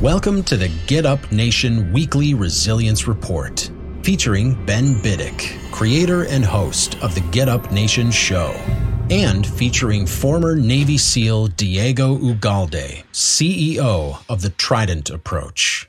Welcome to the Get Up Nation Weekly Resilience Report, featuring Ben Biddick, creator and host of the Get Up Nation show, and featuring former Navy SEAL Diego Ugalde, CEO of the Trident Approach.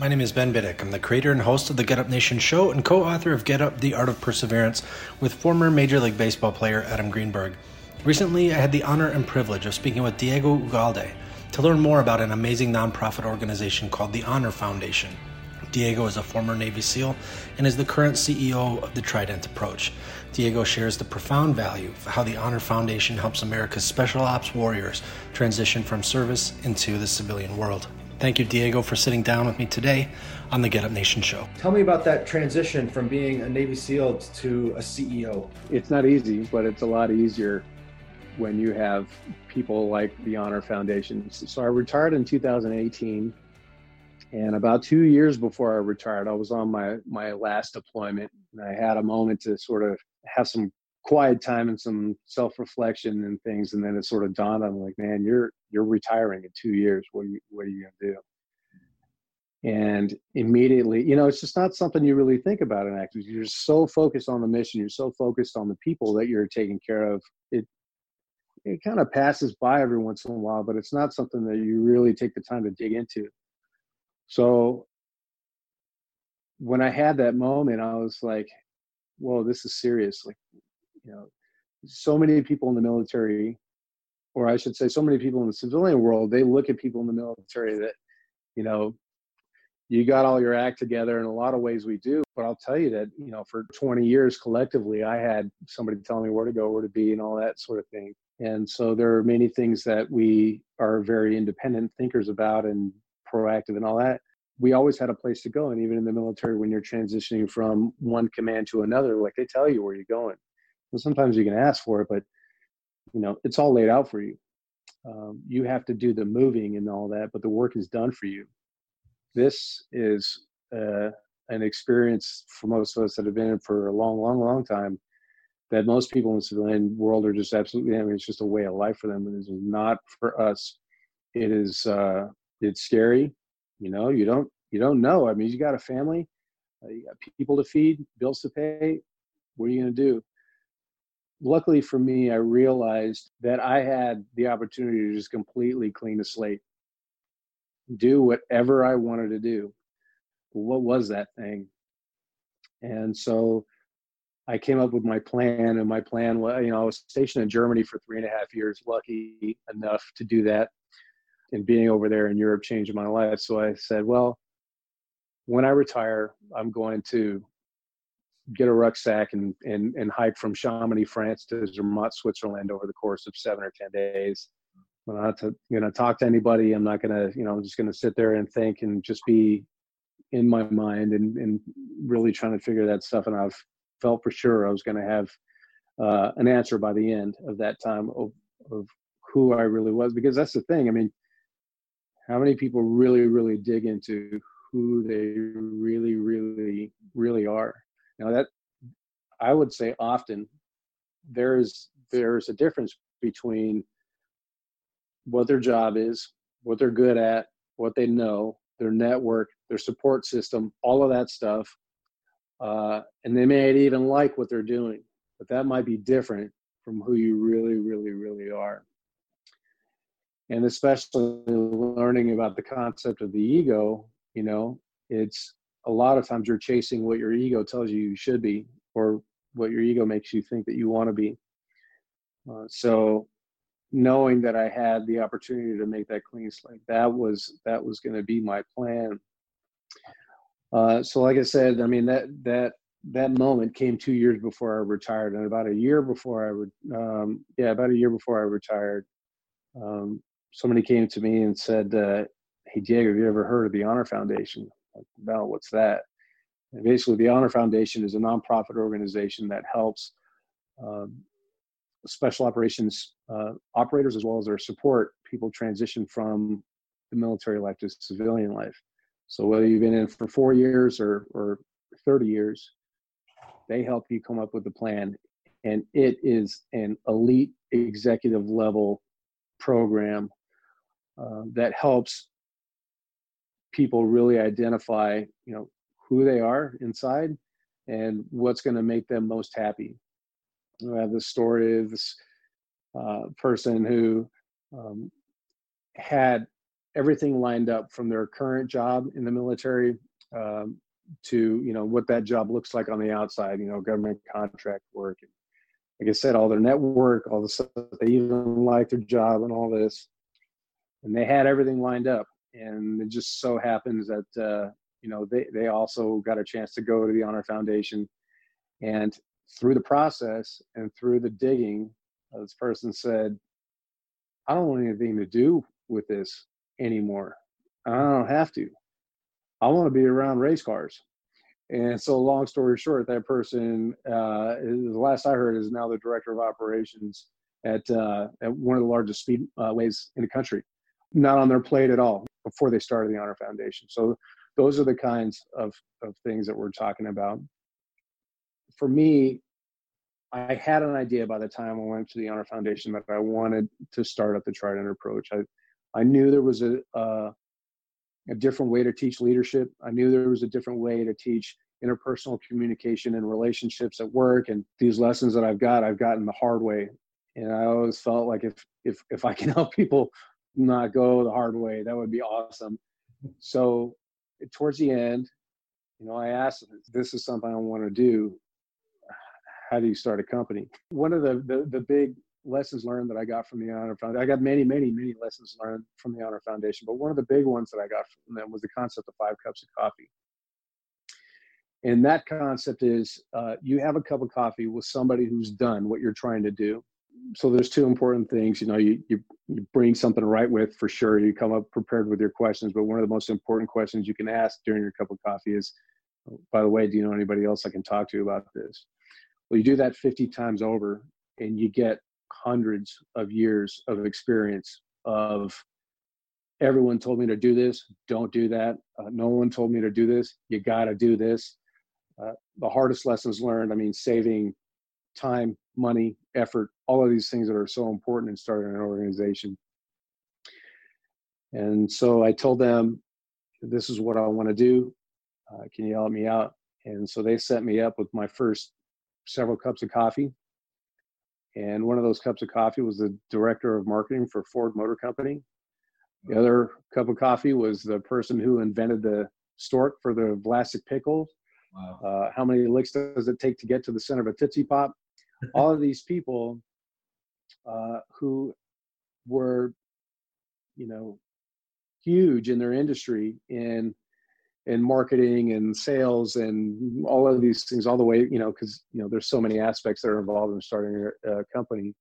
My name is Ben Biddick. I'm the creator and host of the Get Up Nation show and co author of Get Up The Art of Perseverance with former Major League Baseball player Adam Greenberg. Recently, I had the honor and privilege of speaking with Diego Ugalde to learn more about an amazing nonprofit organization called the Honor Foundation. Diego is a former Navy SEAL and is the current CEO of the Trident Approach. Diego shares the profound value of how the Honor Foundation helps America's special ops warriors transition from service into the civilian world. Thank you, Diego, for sitting down with me today on the Get Up Nation show. Tell me about that transition from being a Navy SEAL to a CEO. It's not easy, but it's a lot easier when you have people like the Honor Foundation. So I retired in 2018. And about two years before I retired, I was on my, my last deployment. And I had a moment to sort of have some quiet time and some self-reflection and things and then it sort of dawned on me like man you're you're retiring in two years. What are you what are you going to do? And immediately you know it's just not something you really think about in acting. You're so focused on the mission. You're so focused on the people that you're taking care of. It it kind of passes by every once in a while but it's not something that you really take the time to dig into. So when i had that moment i was like whoa this is serious. Like you know so many people in the military or i should say so many people in the civilian world they look at people in the military that you know you got all your act together in a lot of ways we do. But i'll tell you that you know for 20 years collectively i had somebody telling me where to go where to be and all that sort of thing. And so there are many things that we are very independent thinkers about and proactive and all that. We always had a place to go and even in the military when you're transitioning from one command to another like they tell you where you're going and sometimes you can ask for it, but you know it's all laid out for you. Um, you have to do the moving and all that, but the work is done for you. This is uh, an experience for most of us that have been in for a long, long, long time. That most people in the civilian world are just absolutely. I mean, it's just a way of life for them, and it is not for us. It is. Uh, it's scary. You know, you don't. You don't know. I mean, you got a family, uh, you got people to feed, bills to pay. What are you going to do? Luckily for me, I realized that I had the opportunity to just completely clean the slate, do whatever I wanted to do. What was that thing? And so I came up with my plan, and my plan was, you know, I was stationed in Germany for three and a half years, lucky enough to do that. And being over there in Europe changed my life. So I said, well, when I retire, I'm going to get a rucksack and, and, and hike from Chamonix, France to Zermatt, Switzerland over the course of seven or 10 days. I'm not to, you know, talk to anybody. I'm not going to, you know, I'm just going to sit there and think and just be in my mind and, and really trying to figure that stuff. And I've felt for sure I was going to have uh, an answer by the end of that time of, of who I really was, because that's the thing. I mean, how many people really, really dig into who they really, really, really are? Now that I would say often there's there's a difference between what their job is, what they're good at, what they know, their network, their support system, all of that stuff. Uh, and they may even like what they're doing, but that might be different from who you really, really, really are. And especially learning about the concept of the ego, you know, it's a lot of times you're chasing what your ego tells you you should be or what your ego makes you think that you want to be. Uh, so knowing that i had the opportunity to make that clean slate that was that was going to be my plan. Uh, so like i said i mean that that that moment came two years before i retired and about a year before i would um, yeah about a year before i retired um, somebody came to me and said uh, hey diego have you ever heard of the honor foundation no, what's that? And basically, the Honor Foundation is a nonprofit organization that helps um, special operations uh, operators as well as their support people transition from the military life to civilian life. So whether you've been in for four years or, or 30 years, They help you come up with a plan, and it is an elite executive level program uh, that helps people really identify, you know, who they are inside and what's going to make them most happy. I have the story of this uh, person who um, had everything lined up from their current job in the military um, to you know what that job looks like on the outside. You know, government contract work. And like I said, all their network, all the stuff they even like their job and all this, and they had everything lined up. And it just so happens that uh, you know they they also got a chance to go to the Honor Foundation, and through the process and through the digging, uh, this person said, "I don't want anything to do with this anymore. I don't have to. I want to be around race cars." And so, long story short, that person, uh, the last I heard, is now the director of operations at uh, at one of the largest speedways in the country. Not on their plate at all before they started the Honor Foundation. So those are the kinds of, of things that we're talking about. For me, I had an idea by the time I went to the Honor Foundation that I wanted to start up the Trident approach. I, I knew there was a, a, different way to teach leadership. I knew there was a different way to teach interpersonal communication and relationships at work. And these lessons that I've got, I've gotten the hard way. And I always felt like if if if I can help people not go the hard way, that would be awesome. So towards the end, you know, I asked, this is something I want to do. How do you start a company? One of the, the, the big lessons learned that I got from the Honor Foundation, I got many, many, many lessons learned from the Honor Foundation, but one of the big ones that I got from them was the concept of five cups of coffee. And that concept is uh, you have a cup of coffee with somebody who's done what you're trying to do so there's two important things. You know, you, you, you bring something write with for sure. You come up prepared with your questions, but one of the most important questions you can ask during your cup of coffee is, by the way, do you know anybody else I can talk to about this? Well, you do that 50 times over, and you get hundreds of years of experience of everyone told me to do this don't do that uh, no one told me to do this you got to do this uh, the hardest lessons learned i mean saving time, money, effort, all of these things that are so important in starting an organization. And so I told them, this is what I want to do. Uh, can you help me out? And so they set me up with my first several cups of coffee. And one of those cups of coffee was the director of marketing for Ford Motor Company. The other cup of coffee was the person who invented the stork for the Vlasic pickle. Wow. Uh, how many licks does it take to get to the center of a Tootsie Pop? All of these people uh, who were, you know, huge in their industry in in marketing and sales and all of these things, all the way, you know, because you know there's so many aspects that are involved in starting a, a company.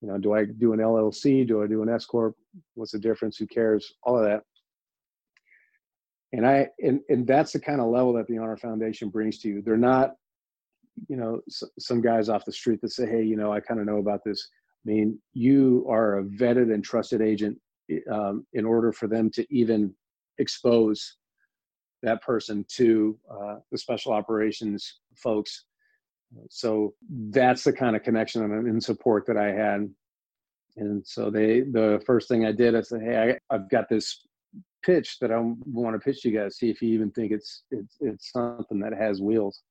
You know, do I do an LLC? Do I do an S corp? What's the difference? Who cares? All of that and i and, and that's the kind of level that the honor foundation brings to you they're not you know some guys off the street that say hey you know i kind of know about this. I mean you are a vetted and trusted agent um, in order for them to even expose that person to uh, the special operations folks. So that's the kind of connection and support that i had. And so they the first thing i did i said hey I, i've got this pitch that i want to pitch you guys see if you even think it's it's, it's something that has wheels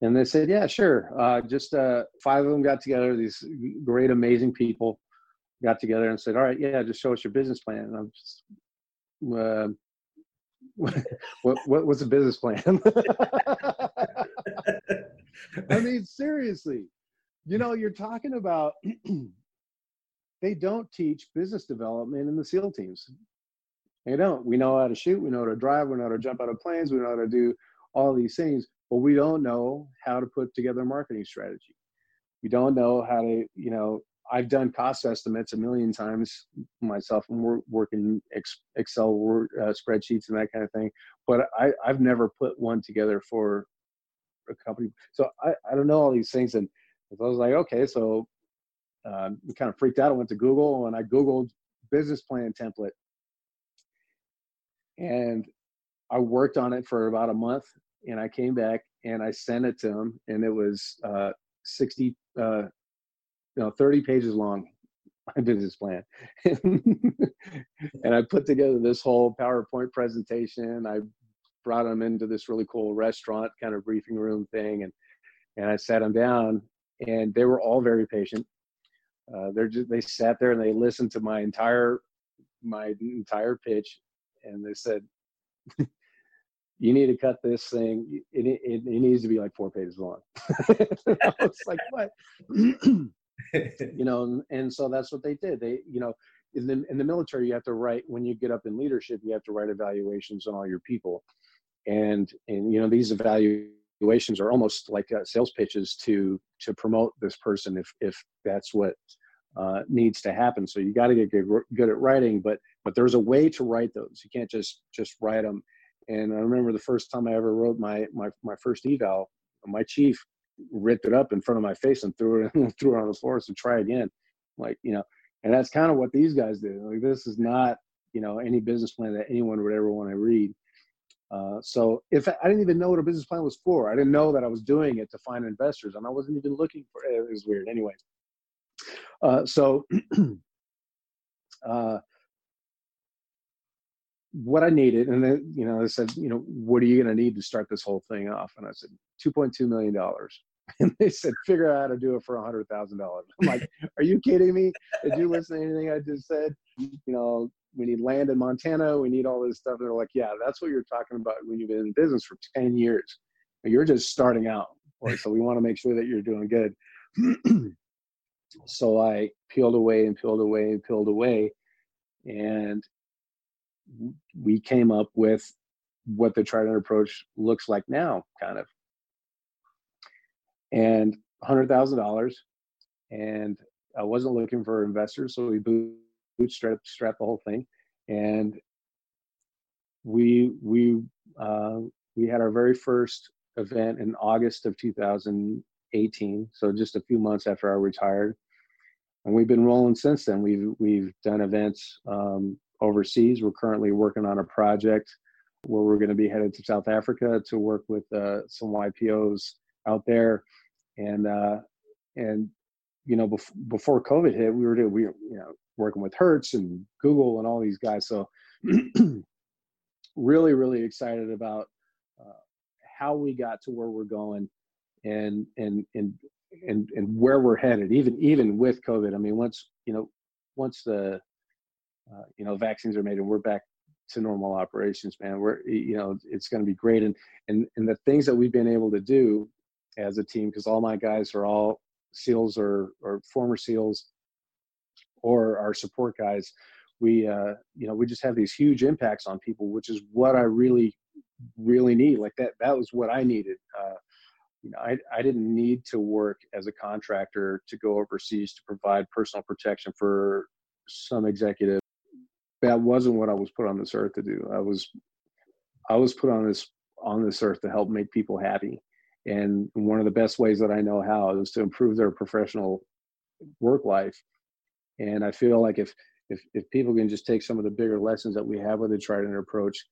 and they said, yeah, sure. Uh, just uh, five of them got together, these great, amazing people got together and said, all right, yeah, just show us your business plan. And I'm just, uh, what, what was the business plan? I mean, seriously, you know, you're talking about, they don't teach business development in the SEAL teams. They don't. We know how to shoot, we know how to drive, we know how to jump out of planes, we know how to do all these things but we don't know how to put together a marketing strategy. We don't know how to, you know, I've done cost estimates a million times myself and we're working Excel word, uh, spreadsheets and that kind of thing, but I, I've never put one together for a company. So I, I don't know all these things. And I was like, okay, so um, kind of freaked out. I went to Google and I Googled business plan template. And I worked on it for about a month and I came back and I sent it to him, and it was uh, 60, uh, no, 30 pages long. My business plan, and I put together this whole PowerPoint presentation. I brought him into this really cool restaurant kind of briefing room thing, and and I sat them down, and they were all very patient. Uh, they're just, they sat there and they listened to my entire my entire pitch, and they said, "You need to cut this thing. It, it, it needs to be like four pages long." I was like, "What?" you know, and, and so that's what they did. They, you know, in the in the military, you have to write when you get up in leadership, you have to write evaluations on all your people, and and you know these evaluations are almost like uh, sales pitches to to promote this person if if that's what uh, needs to happen. So you got to get good, good at writing, but but there's a way to write those. You can't just just write them. And I remember the first time I ever wrote my my my first eval, my chief ripped it up in front of my face and threw it threw it on the floor. So try again, like you know. And that's kind of what these guys do. Like this is not you know any business plan that anyone would ever want to read. Uh, so if I, I didn't even know what a business plan was for, I didn't know that I was doing it to find investors, and I wasn't even looking for it. It was weird. Anyway, uh, so uh, what I needed, and then you know, they said, you know, what are you going to need to start this whole thing off? And I said, two point two million dollars. And they said, figure out how to do it for a hundred thousand dollars. I'm like, are you kidding me? Did you listen to anything I just said? You know, we need land in Montana. We need all this stuff. And they're like, yeah, that's what you're talking about when you've been in business for 10 years. You're just starting out. So we want to make sure that you're doing good. so I peeled away and peeled away and peeled away. And we came up with what the Trident approach looks like now, kind of. And $100,000. And I wasn't looking for investors. So we bootstrap strap the whole thing, and we we uh, we had our very first event in August of 2018. So just a few months after I retired, and we've been rolling since then. We've we've done events um, overseas. We're currently working on a project where we're going to be headed to South Africa to work with uh, some YPOs out there, and uh, and you know bef- before COVID hit, we were doing we you know working with Hertz and Google and all these guys. So really, really excited about uh, how we got to where we're going and and and and and where we're headed. Even even with COVID, I mean, once you know, once the uh, you know vaccines are made and we're back to normal operations, man, we're you know it's going to be great. And and and the things that we've been able to do as a team, because all my guys are all SEALs or or former SEALs or our support guys, we uh, you know we just have these huge impacts on people, which is what I really really need. Like that that was what I needed. Uh, you know, I, I didn't need to work as a contractor to go overseas to provide personal protection for some executive. That wasn't what I was put on this earth to do. I was I was put on this on this earth to help make people happy. And one of the best ways that I know how is to improve their professional work life and I feel like if if if people can just take some of the bigger lessons that we have with the Trident approach,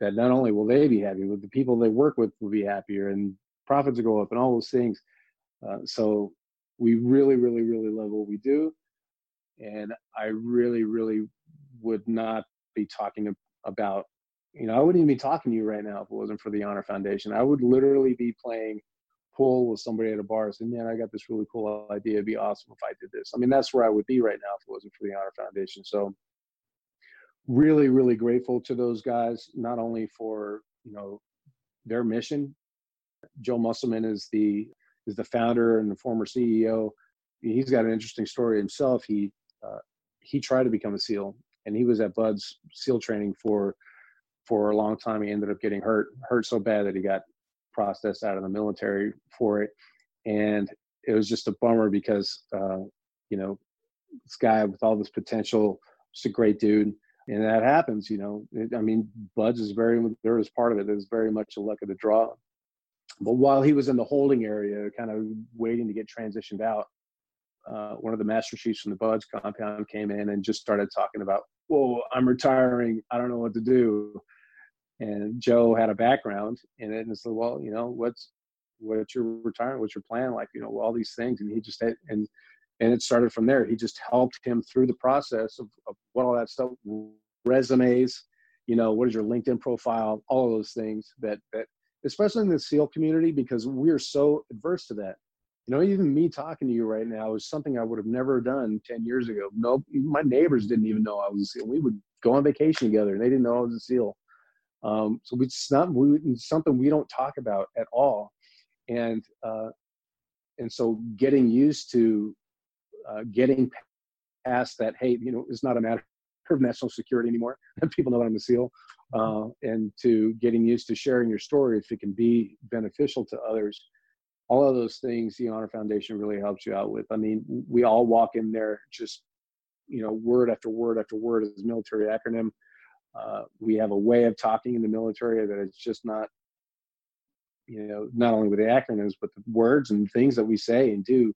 that not only will they be happy, but the people they work with will be happier, and profits will go up, and all those things. Uh, so we really, really, really love what we do, and I really, really would not be talking about. You know, I wouldn't even be talking to you right now if it wasn't for the Honor Foundation. I would literally be playing pool with somebody at a bar saying, man, I got this really cool idea. It'd be awesome if I did this. I mean, that's where I would be right now if it wasn't for the Honor Foundation. So really, really grateful to those guys, not only for, you know, their mission. Joe Musselman is the is the founder and the former CEO. He's got an interesting story himself. He uh, he tried to become a SEAL, and he was at BUD/S SEAL training for for a long time. He ended up getting hurt, hurt so bad that he got processed out of the military for it, and it was just a bummer because uh, you know this guy with all this potential, just a great dude, and that happens. You know, it, I mean, BUD/S is very there is part of it. It's very much a luck of the draw. But while he was in the holding area, kind of waiting to get transitioned out, uh, one of the master chiefs from the BUD/S compound came in and just started talking about, "Whoa, I'm retiring. I don't know what to do." And Joe had a background in it and said, well, you know, what's, what's your retirement? What's your plan? Like, you know, all these things. And he just had, and, and it started from there. He just helped him through the process of, of what all that stuff, resumes, you know, what is your LinkedIn profile, all of those things that, that, especially in the SEAL community, because we're so adverse to that. You know, even me talking to you right now is something I would have never done 10 years ago. No, my neighbors didn't even know I was a SEAL. We would go on vacation together and they didn't know I was a SEAL. Um, so it's not we, it's something we don't talk about at all. And, uh, and so getting used to uh, getting past that, hey, you know, it's not a matter of national security anymore. People know that I'm a SEAL. Uh, and to getting used to sharing your story if it can be beneficial to others all of those things the honor foundation really helps you out with. I mean we all walk in there just you know word after word after word as military acronym. Uh, we have a way of talking in the military that it's just not you know not only with the acronyms but the words and things that we say and do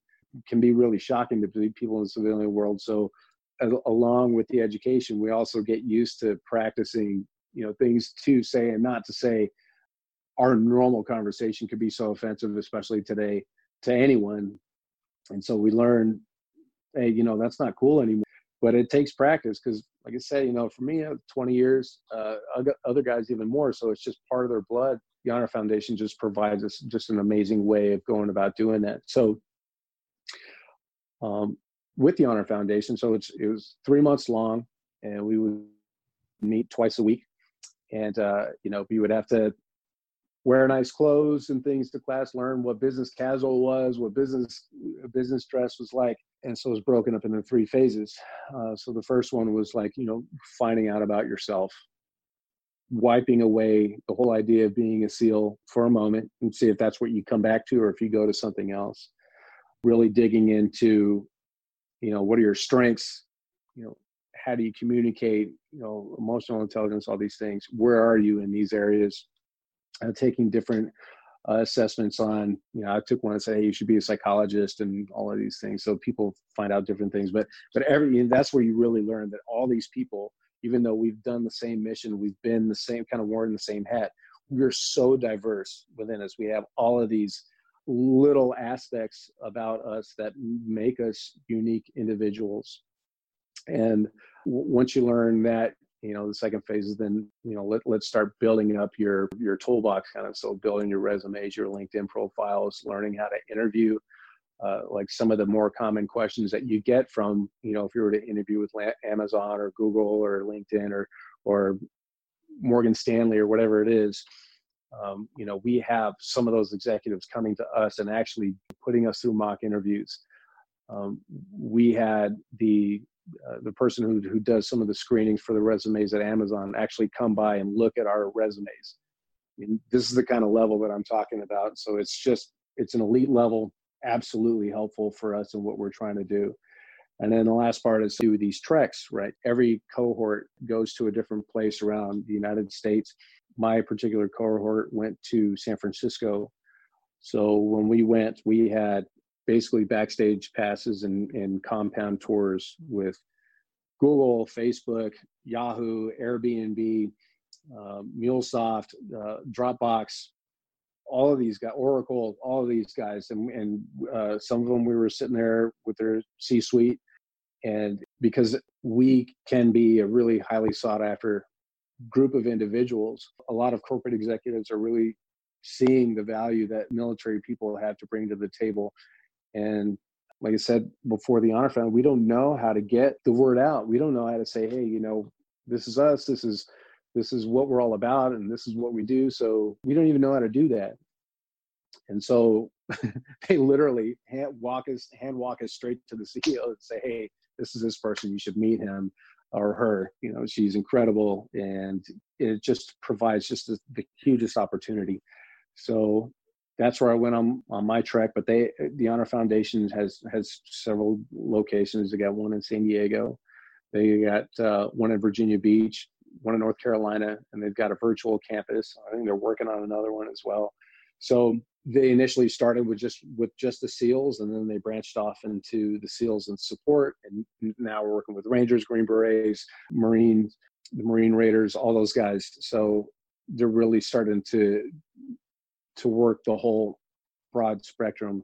can be really shocking to people in the civilian world. So along with the education we also get used to practicing you know things to say and not to say our normal conversation could be so offensive, especially today, to anyone. And so we learn, hey, you know, that's not cool anymore. But it takes practice because, like I said, you know, for me, uh, 20 years, uh, other guys even more. So it's just part of their blood. The Honor Foundation just provides us just an amazing way of going about doing that. So, um, with the Honor Foundation, so it's it was three months long, and we would meet twice a week, and uh, you know, we would have to wear nice clothes and things to class, learn what business casual was, what business business dress was like, and so it was broken up into three phases. Uh, so the first one was like you know finding out about yourself, wiping away the whole idea of being a SEAL for a moment and see if that's what you come back to or if you go to something else. Really digging into, you know, what are your strengths, you know, how do you communicate, you know, emotional intelligence, all these things. Where are you in these areas? Uh, taking different uh, assessments on you know i took one and said hey you should be a psychologist and all of these things. So people find out different things. But but every that's where you really learn that all these people even though we've done the same mission we've been the same kind of worn the same hat we're so diverse within us. We have all of these little aspects about us that make us unique individuals. And w- once you learn that you know the second phase is then you know let, let's start building up your your toolbox kind of so building your resumes your linkedin profiles learning how to interview uh, like some of the more common questions that you get from you know if you were to interview with amazon or google or linkedin or or morgan stanley or whatever it is um, you know we have some of those executives coming to us and actually putting us through mock interviews. Um, we had the uh, the person who, who does some of the screenings for the resumes at Amazon actually come by and look at our resumes. I mean, this is the kind of level that I'm talking about. So it's just, it's an elite level, absolutely helpful for us and what we're trying to do. And then the last part is do these treks, right? Every cohort goes to a different place around the United States. My particular cohort went to San Francisco. So when we went, we had basically backstage passes and, and compound tours with Google, Facebook, Yahoo, Airbnb, uh, MuleSoft, uh, Dropbox, all of these guys, Oracle, all of these guys, and, and uh, some of them we were sitting there with their C-suite, and because we can be a really highly sought after group of individuals, a lot of corporate executives are really seeing the value that military people have to bring to the table and like I said before the honor fund, we don't know how to get the word out. We don't know how to say, hey, you know, this is us. This is this is what we're all about, and this is what we do. So we don't even know how to do that. And so they literally hand walk us hand walk us straight to the CEO and say, hey, this is this person. You should meet him or her. You know, she's incredible, and it just provides just the, the hugest opportunity. So that's where I went on on my trek. But they, the Honor Foundation has has several locations. They got one in San Diego, they got uh, one in Virginia Beach, one in North Carolina, and they've got a virtual campus. I think they're working on another one as well. So they initially started with just with just the SEALs, and then they branched off into the SEALs and support. And now we're working with Rangers, Green Berets, Marines, the Marine Raiders, all those guys. So they're really starting to to work the whole broad spectrum.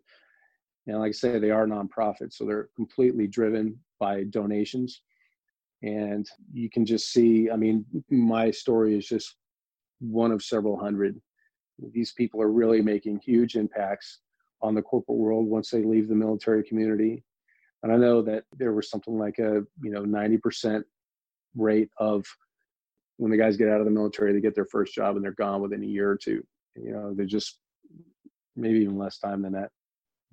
And like I say, they are nonprofits, so they're completely driven by donations. And you can just see, I mean, my story is just one of several hundred. These people are really making huge impacts on the corporate world once they leave the military community. And I know that there was something like a, you know, 90% rate of when the guys get out of the military, they get their first job and they're gone within a year or two. You know, they're just maybe even less time than that.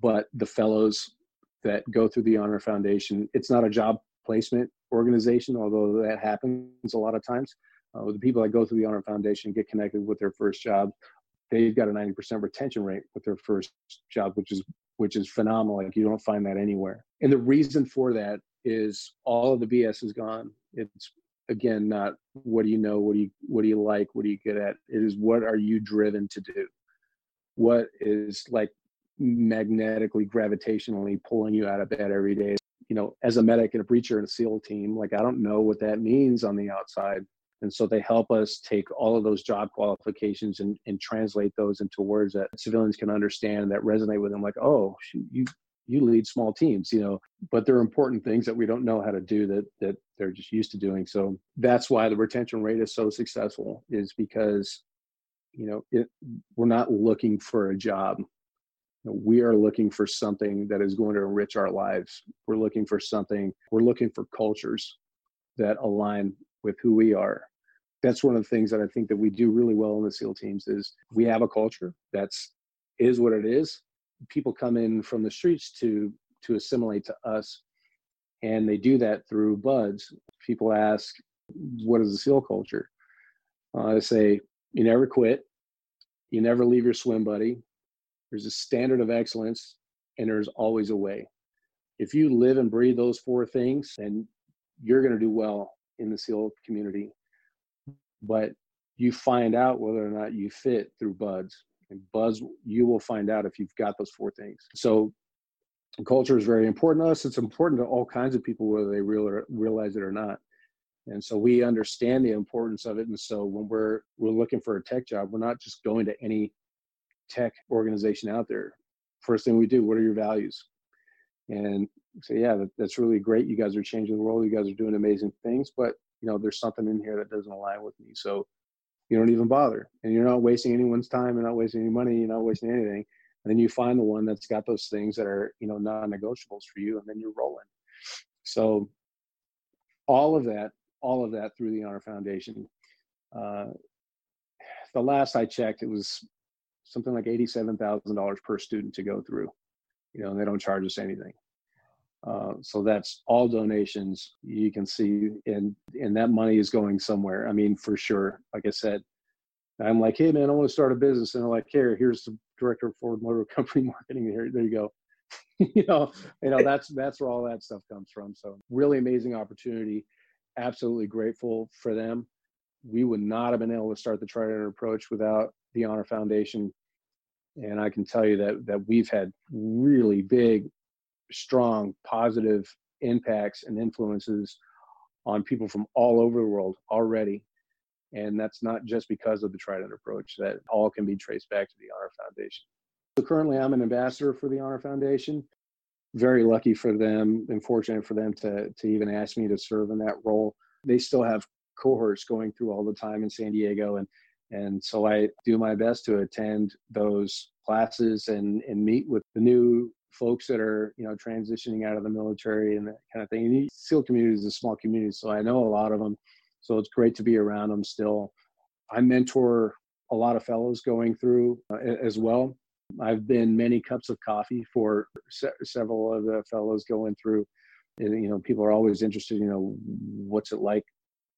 But the fellows that go through the Honor Foundation, it's not a job placement organization, although that happens a lot of times. Uh, the people that go through the Honor Foundation get connected with their first job. They've got a 90% retention rate with their first job, which is which is phenomenal. Like you don't find that anywhere. And the reason for that is all of the BS is gone. It's again not what do you know what do you what do you like what do you get at? It is what are you driven to do? What is like magnetically gravitationally pulling you out of bed every day? You know as a medic and a breacher and a seal team like i don't know what that means on the outside. And so they help us take all of those job qualifications and, and translate those into words that civilians can understand that resonate with them like oh you you lead small teams you know but there are important things that we don't know how to do that that they're just used to doing. So that's why the retention rate is so successful is because you know it, we're not looking for a job. We are looking for something that is going to enrich our lives. We're looking for something we're looking for cultures that align with who we are. That's one of the things that i think that we do really well in the seal teams is we have a culture that's is what it is people come in from the streets to to assimilate to us and they do that through BUD/S. People ask what is the seal culture? Uh, i say you never quit. You never leave your swim buddy. There's a standard of excellence and there's always a way. If you live and breathe those four things then you're going to do well in the seal community. But you find out whether or not you fit through BUD/S and BUD/S you will find out if you've got those four things. So culture is very important to us. It's important to all kinds of people whether they real, realize it or not. And so we understand the importance of it. And so when we're we're looking for a tech job we're not just going to any tech organization out there. First thing we do what are your values? And say yeah that, that's really great. You guys are changing the world. You guys are doing amazing things. But you know there's something in here that doesn't align with me. So you don't even bother and you're not wasting anyone's time you're not wasting any money you're not wasting anything and then you find the one that's got those things that are you know non-negotiables for you and then you're rolling. So all of that all of that through the honor foundation. Uh, the last i checked it was something like $87000 per student to go through. You know and they don't charge us anything uh, so that's all donations you can see, and and that money is going somewhere. I mean, for sure. Like I said, I'm like, hey man, I want to start a business, and they're like, here, here's the director of Ford Motor Company marketing. Here, there you go. you know, you know that's that's where all that stuff comes from. So really amazing opportunity. Absolutely grateful for them. We would not have been able to start the Trident approach without the Honor Foundation. And I can tell you that that we've had really big strong positive impacts and influences on people from all over the world already. And that's not just because of the Trident approach, that all can be traced back to the Honor Foundation. So currently, I'm an ambassador for the Honor Foundation. Very lucky for them and fortunate for them to, to even ask me to serve in that role. They still have cohorts going through all the time in San Diego. And, and so I do my best to attend those classes and, and meet with the new folks that are you know transitioning out of the military and that kind of thing. And the SEAL community is a small community, so I know a lot of them. So it's great to be around them still. I mentor a lot of fellows going through uh, as well. I've been many cups of coffee for se- several of the fellows going through. And, you know, people are always interested. You know, what's it like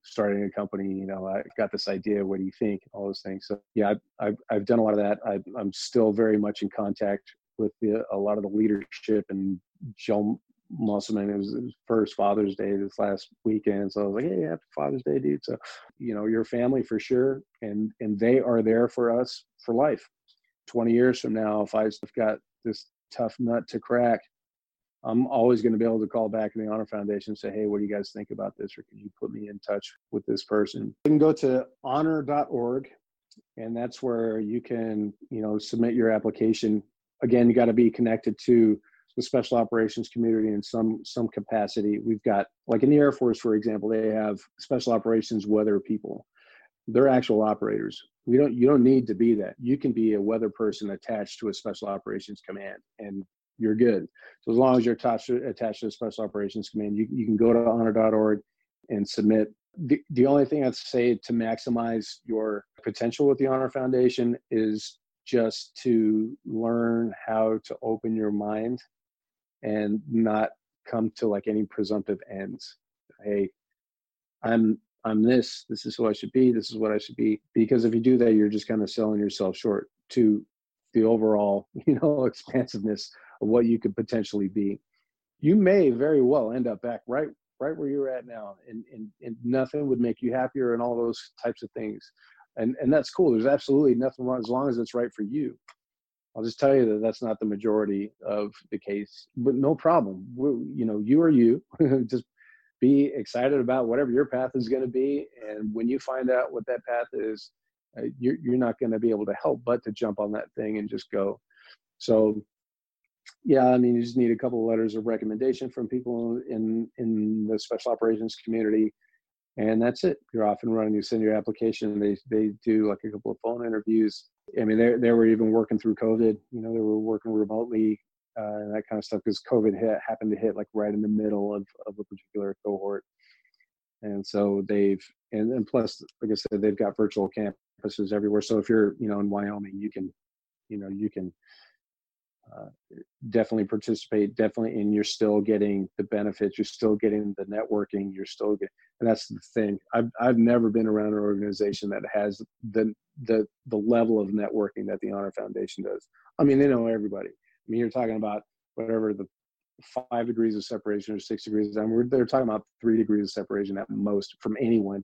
starting a company? You know, I got this idea. What do you think? All those things. So yeah, I've I've, I've done a lot of that. I, I'm still very much in contact with the, a lot of the leadership and Joe Musselman. It was his first Father's Day this last weekend, so I was like, "Hey, happy Father's Day, dude!" So, you know, your family for sure, and and they are there for us for life. Twenty years from now, if I've got this tough nut to crack, I'm always going to be able to call back in the Honor Foundation and say, "Hey, what do you guys think about this?" Or can you put me in touch with this person? You can go to honor.org and that's where you can you know submit your application again you got to be connected to the special operations community in some some capacity. We've got like in the air force for example they have special operations weather people. They're actual operators. We don't you don't need to be that. You can be a weather person attached to a special operations command and you're good. So as long as you're attached to, attached to a special operations command you, you can go to honor.org and submit. The, the only thing I'd say to maximize your potential with the Honor Foundation is just to learn how to open your mind and not come to like any presumptive ends. Hey, I'm I'm this. This is who I should be. This is what I should be. Because if you do that, you're just kind of selling yourself short to the overall, you know, expansiveness of what you could potentially be. You may very well end up back right right where you're at now and, and, and nothing would make you happier and all those types of things and and that's cool. There's absolutely nothing wrong as long as it's right for you. I'll just tell you that that's not the majority of the case but no problem. We're, you know you are you. Just be excited about whatever your path is going to be and when you find out what that path is uh, you're, you're not going to be able to help but to jump on that thing and just go. So yeah, I mean, you just need a couple of letters of recommendation from people in in the special operations community, and that's it. You're off and running. You send your application. They they do like a couple of phone interviews. I mean, they they were even working through COVID. You know, they were working remotely uh, and that kind of stuff because COVID hit, happened to hit like right in the middle of of a particular cohort, and so they've and, and plus, like I said, they've got virtual campuses everywhere. So if you're you know in Wyoming, you can you know you can Uh, definitely participate definitely and you're still getting the benefits you're still getting the networking you're still getting and that's the thing. I've, I've never been around an organization that has the the the level of networking that the honor foundation does. I mean they know everybody. I mean you're talking about whatever the five degrees of separation or six degrees I mean, they're talking about three degrees of separation at most from anyone.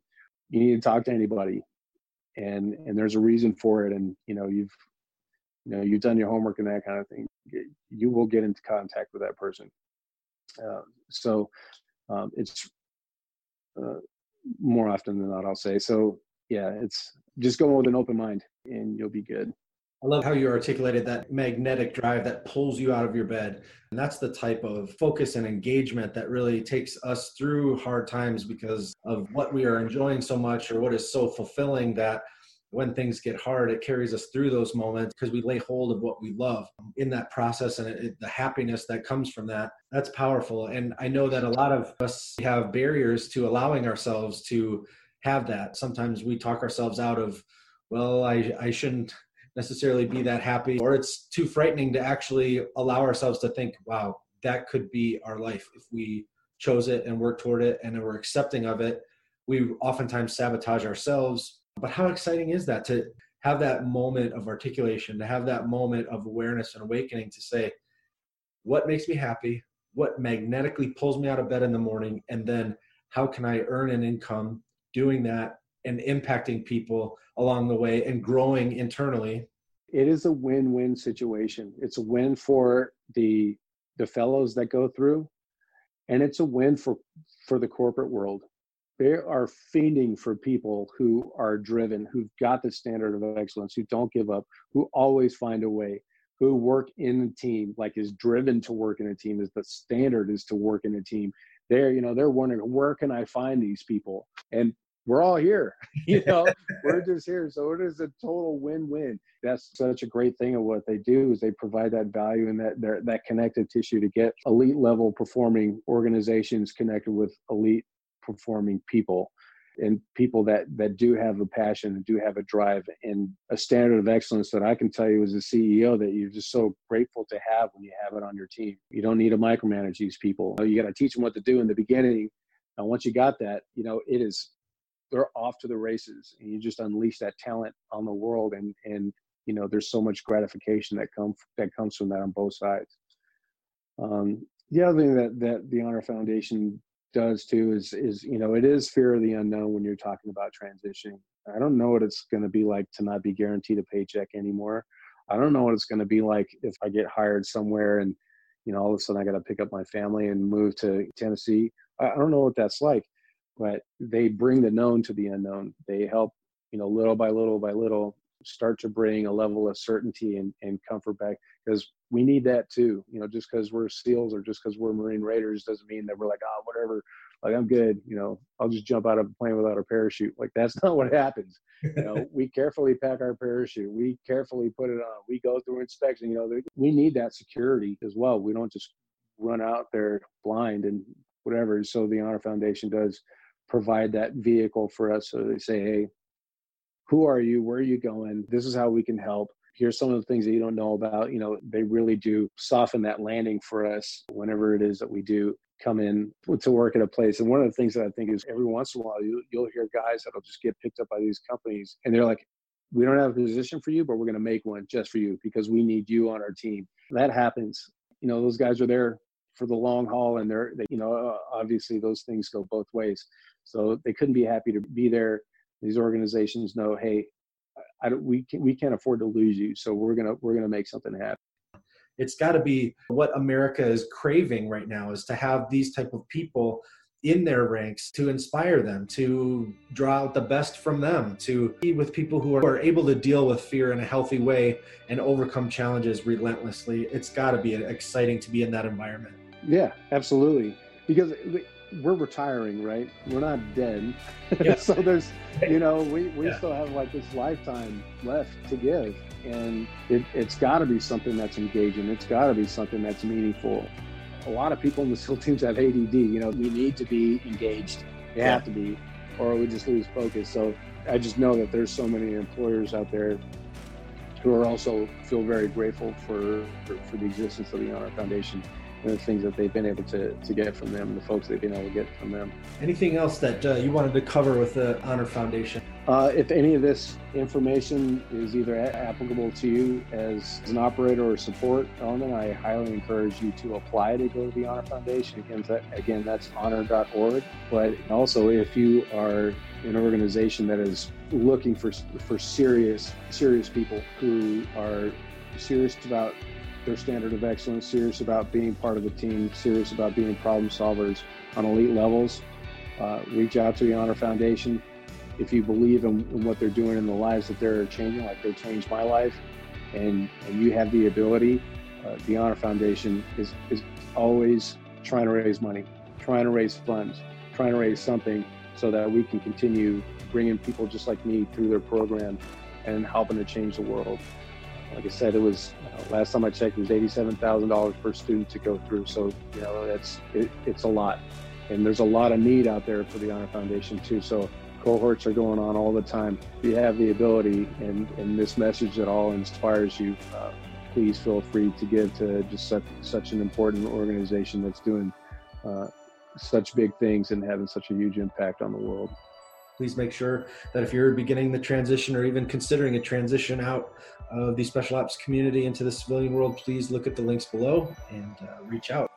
You need to talk to anybody and and there's a reason for it and you know you've you know you've done your homework and that kind of thing you will get into contact with that person. Uh, so um, it's uh, more often than not i'll say. So yeah it's just going with an open mind and you'll be good. I love how you articulated that magnetic drive that pulls you out of your bed. And that's the type of focus and engagement that really takes us through hard times because of what we are enjoying so much or what is so fulfilling that when things get hard, it carries us through those moments because we lay hold of what we love in that process and it, the happiness that comes from that. That's powerful. And I know that a lot of us have barriers to allowing ourselves to have that. Sometimes we talk ourselves out of, well, I, I shouldn't necessarily be that happy, or it's too frightening to actually allow ourselves to think, wow, that could be our life if we chose it and work toward it and we're accepting of it. We oftentimes sabotage ourselves but how exciting is that to have that moment of articulation, to have that moment of awareness and awakening to say, what makes me happy? What magnetically pulls me out of bed in the morning? And then how can I earn an income doing that and impacting people along the way and growing internally? It is a win-win situation. It's a win for the the fellows that go through and it's a win for for the corporate world they are fiending for people who are driven, who've got the standard of excellence, who don't give up, who always find a way, who work in a team, like is driven to work in a team, is the standard is to work in a team. They're, you know, they're wondering where can I find these people? And we're all here, you know, we're just here. So it is a total win-win. That's such a great thing of what they do is they provide that value and that that connective tissue to get elite level performing organizations connected with elite performing people and people that that do have a passion and do have a drive and a standard of excellence that I can tell you as a CEO that you're just so grateful to have when you have it on your team. You don't need to micromanage these people. You got to teach them what to do in the beginning. And once you got that, you know, it is they're off to the races and you just unleash that talent on the world and and you know there's so much gratification that comes that comes from that on both sides. Um, the other thing that that the Honor Foundation does too is is you know it is fear of the unknown when you're talking about transitioning. I don't know what it's going to be like to not be guaranteed a paycheck anymore. I don't know what it's going to be like if I get hired somewhere and you know all of a sudden I got to pick up my family and move to Tennessee. I, I don't know what that's like, but they bring the known to the unknown. They help you know little by little by little start to bring a level of certainty and, and comfort back because we need that too. You know, just because we're SEALs or just because we're Marine Raiders doesn't mean that we're like, oh, whatever, like I'm good. You know, I'll just jump out of a plane without a parachute. Like that's not what happens. You know, we carefully pack our parachute. We carefully put it on. We go through inspection. You know, we need that security as well. We don't just run out there blind and whatever. So the Honor Foundation does provide that vehicle for us. So they say, hey, who are you? Where are you going? This is how we can help. Here's some of the things that you don't know about. You know, they really do soften that landing for us whenever it is that we do come in to work at a place. And one of the things that I think is every once in a while, you, you'll hear guys that'll just get picked up by these companies and they're like, we don't have a position for you, but we're going to make one just for you because we need you on our team. That happens. You know, those guys are there for the long haul and they're, they, you know, uh, obviously those things go both ways. So they couldn't be happy to be there. These organizations know, hey, I don't, we can, we can't afford to lose you. So we're gonna we're gonna make something happen. It's got to be what America is craving right now is to have these type of people in their ranks to inspire them, to draw out the best from them, to be with people who are able to deal with fear in a healthy way and overcome challenges relentlessly. It's got to be exciting to be in that environment. Yeah, absolutely. Because we're retiring, right? We're not dead. Yeah. so there's, you know, we, we yeah. still have like this lifetime left to give. And it, it's got to be something that's engaging. It's got to be something that's meaningful. A lot of people in the SEAL teams have ADD. You know, we need to be engaged. We yeah. have to be, or we just lose focus. So I just know that there's so many employers out there who are also feel very grateful for, for, for the existence of the Honor Foundation the things that they've been able to, to get from them, the folks they've been able to get from them. Anything else that uh, you wanted to cover with the Honor Foundation? Uh, if any of this information is either applicable to you as an operator or support element, I highly encourage you to apply to go to the Honor Foundation. Again, that, again that's honor.org. But also, if you are an organization that is looking for for serious serious people who are serious about their standard of excellence, serious about being part of the team, serious about being problem solvers on elite levels, uh, reach out to the Honor Foundation. If you believe in, in, what they're doing in the lives that they're changing, like they changed my life, and, and you have the ability, uh, the Honor Foundation is, is always trying to raise money, trying to raise funds, trying to raise something so that we can continue bringing people just like me through their program and helping to change the world like I said, it was uh, last time I checked, it was eighty-seven thousand dollars per student to go through. So you know, that's it, it's a lot, and there's a lot of need out there for the Honor Foundation too. So cohorts are going on all the time. If you have the ability, and and this message at all inspires you, uh, please feel free to give to just such such an important organization that's doing uh, such big things and having such a huge impact on the world please make sure that if you're beginning the transition or even considering a transition out of the special ops community into the civilian world, please look at the links below and uh, reach out.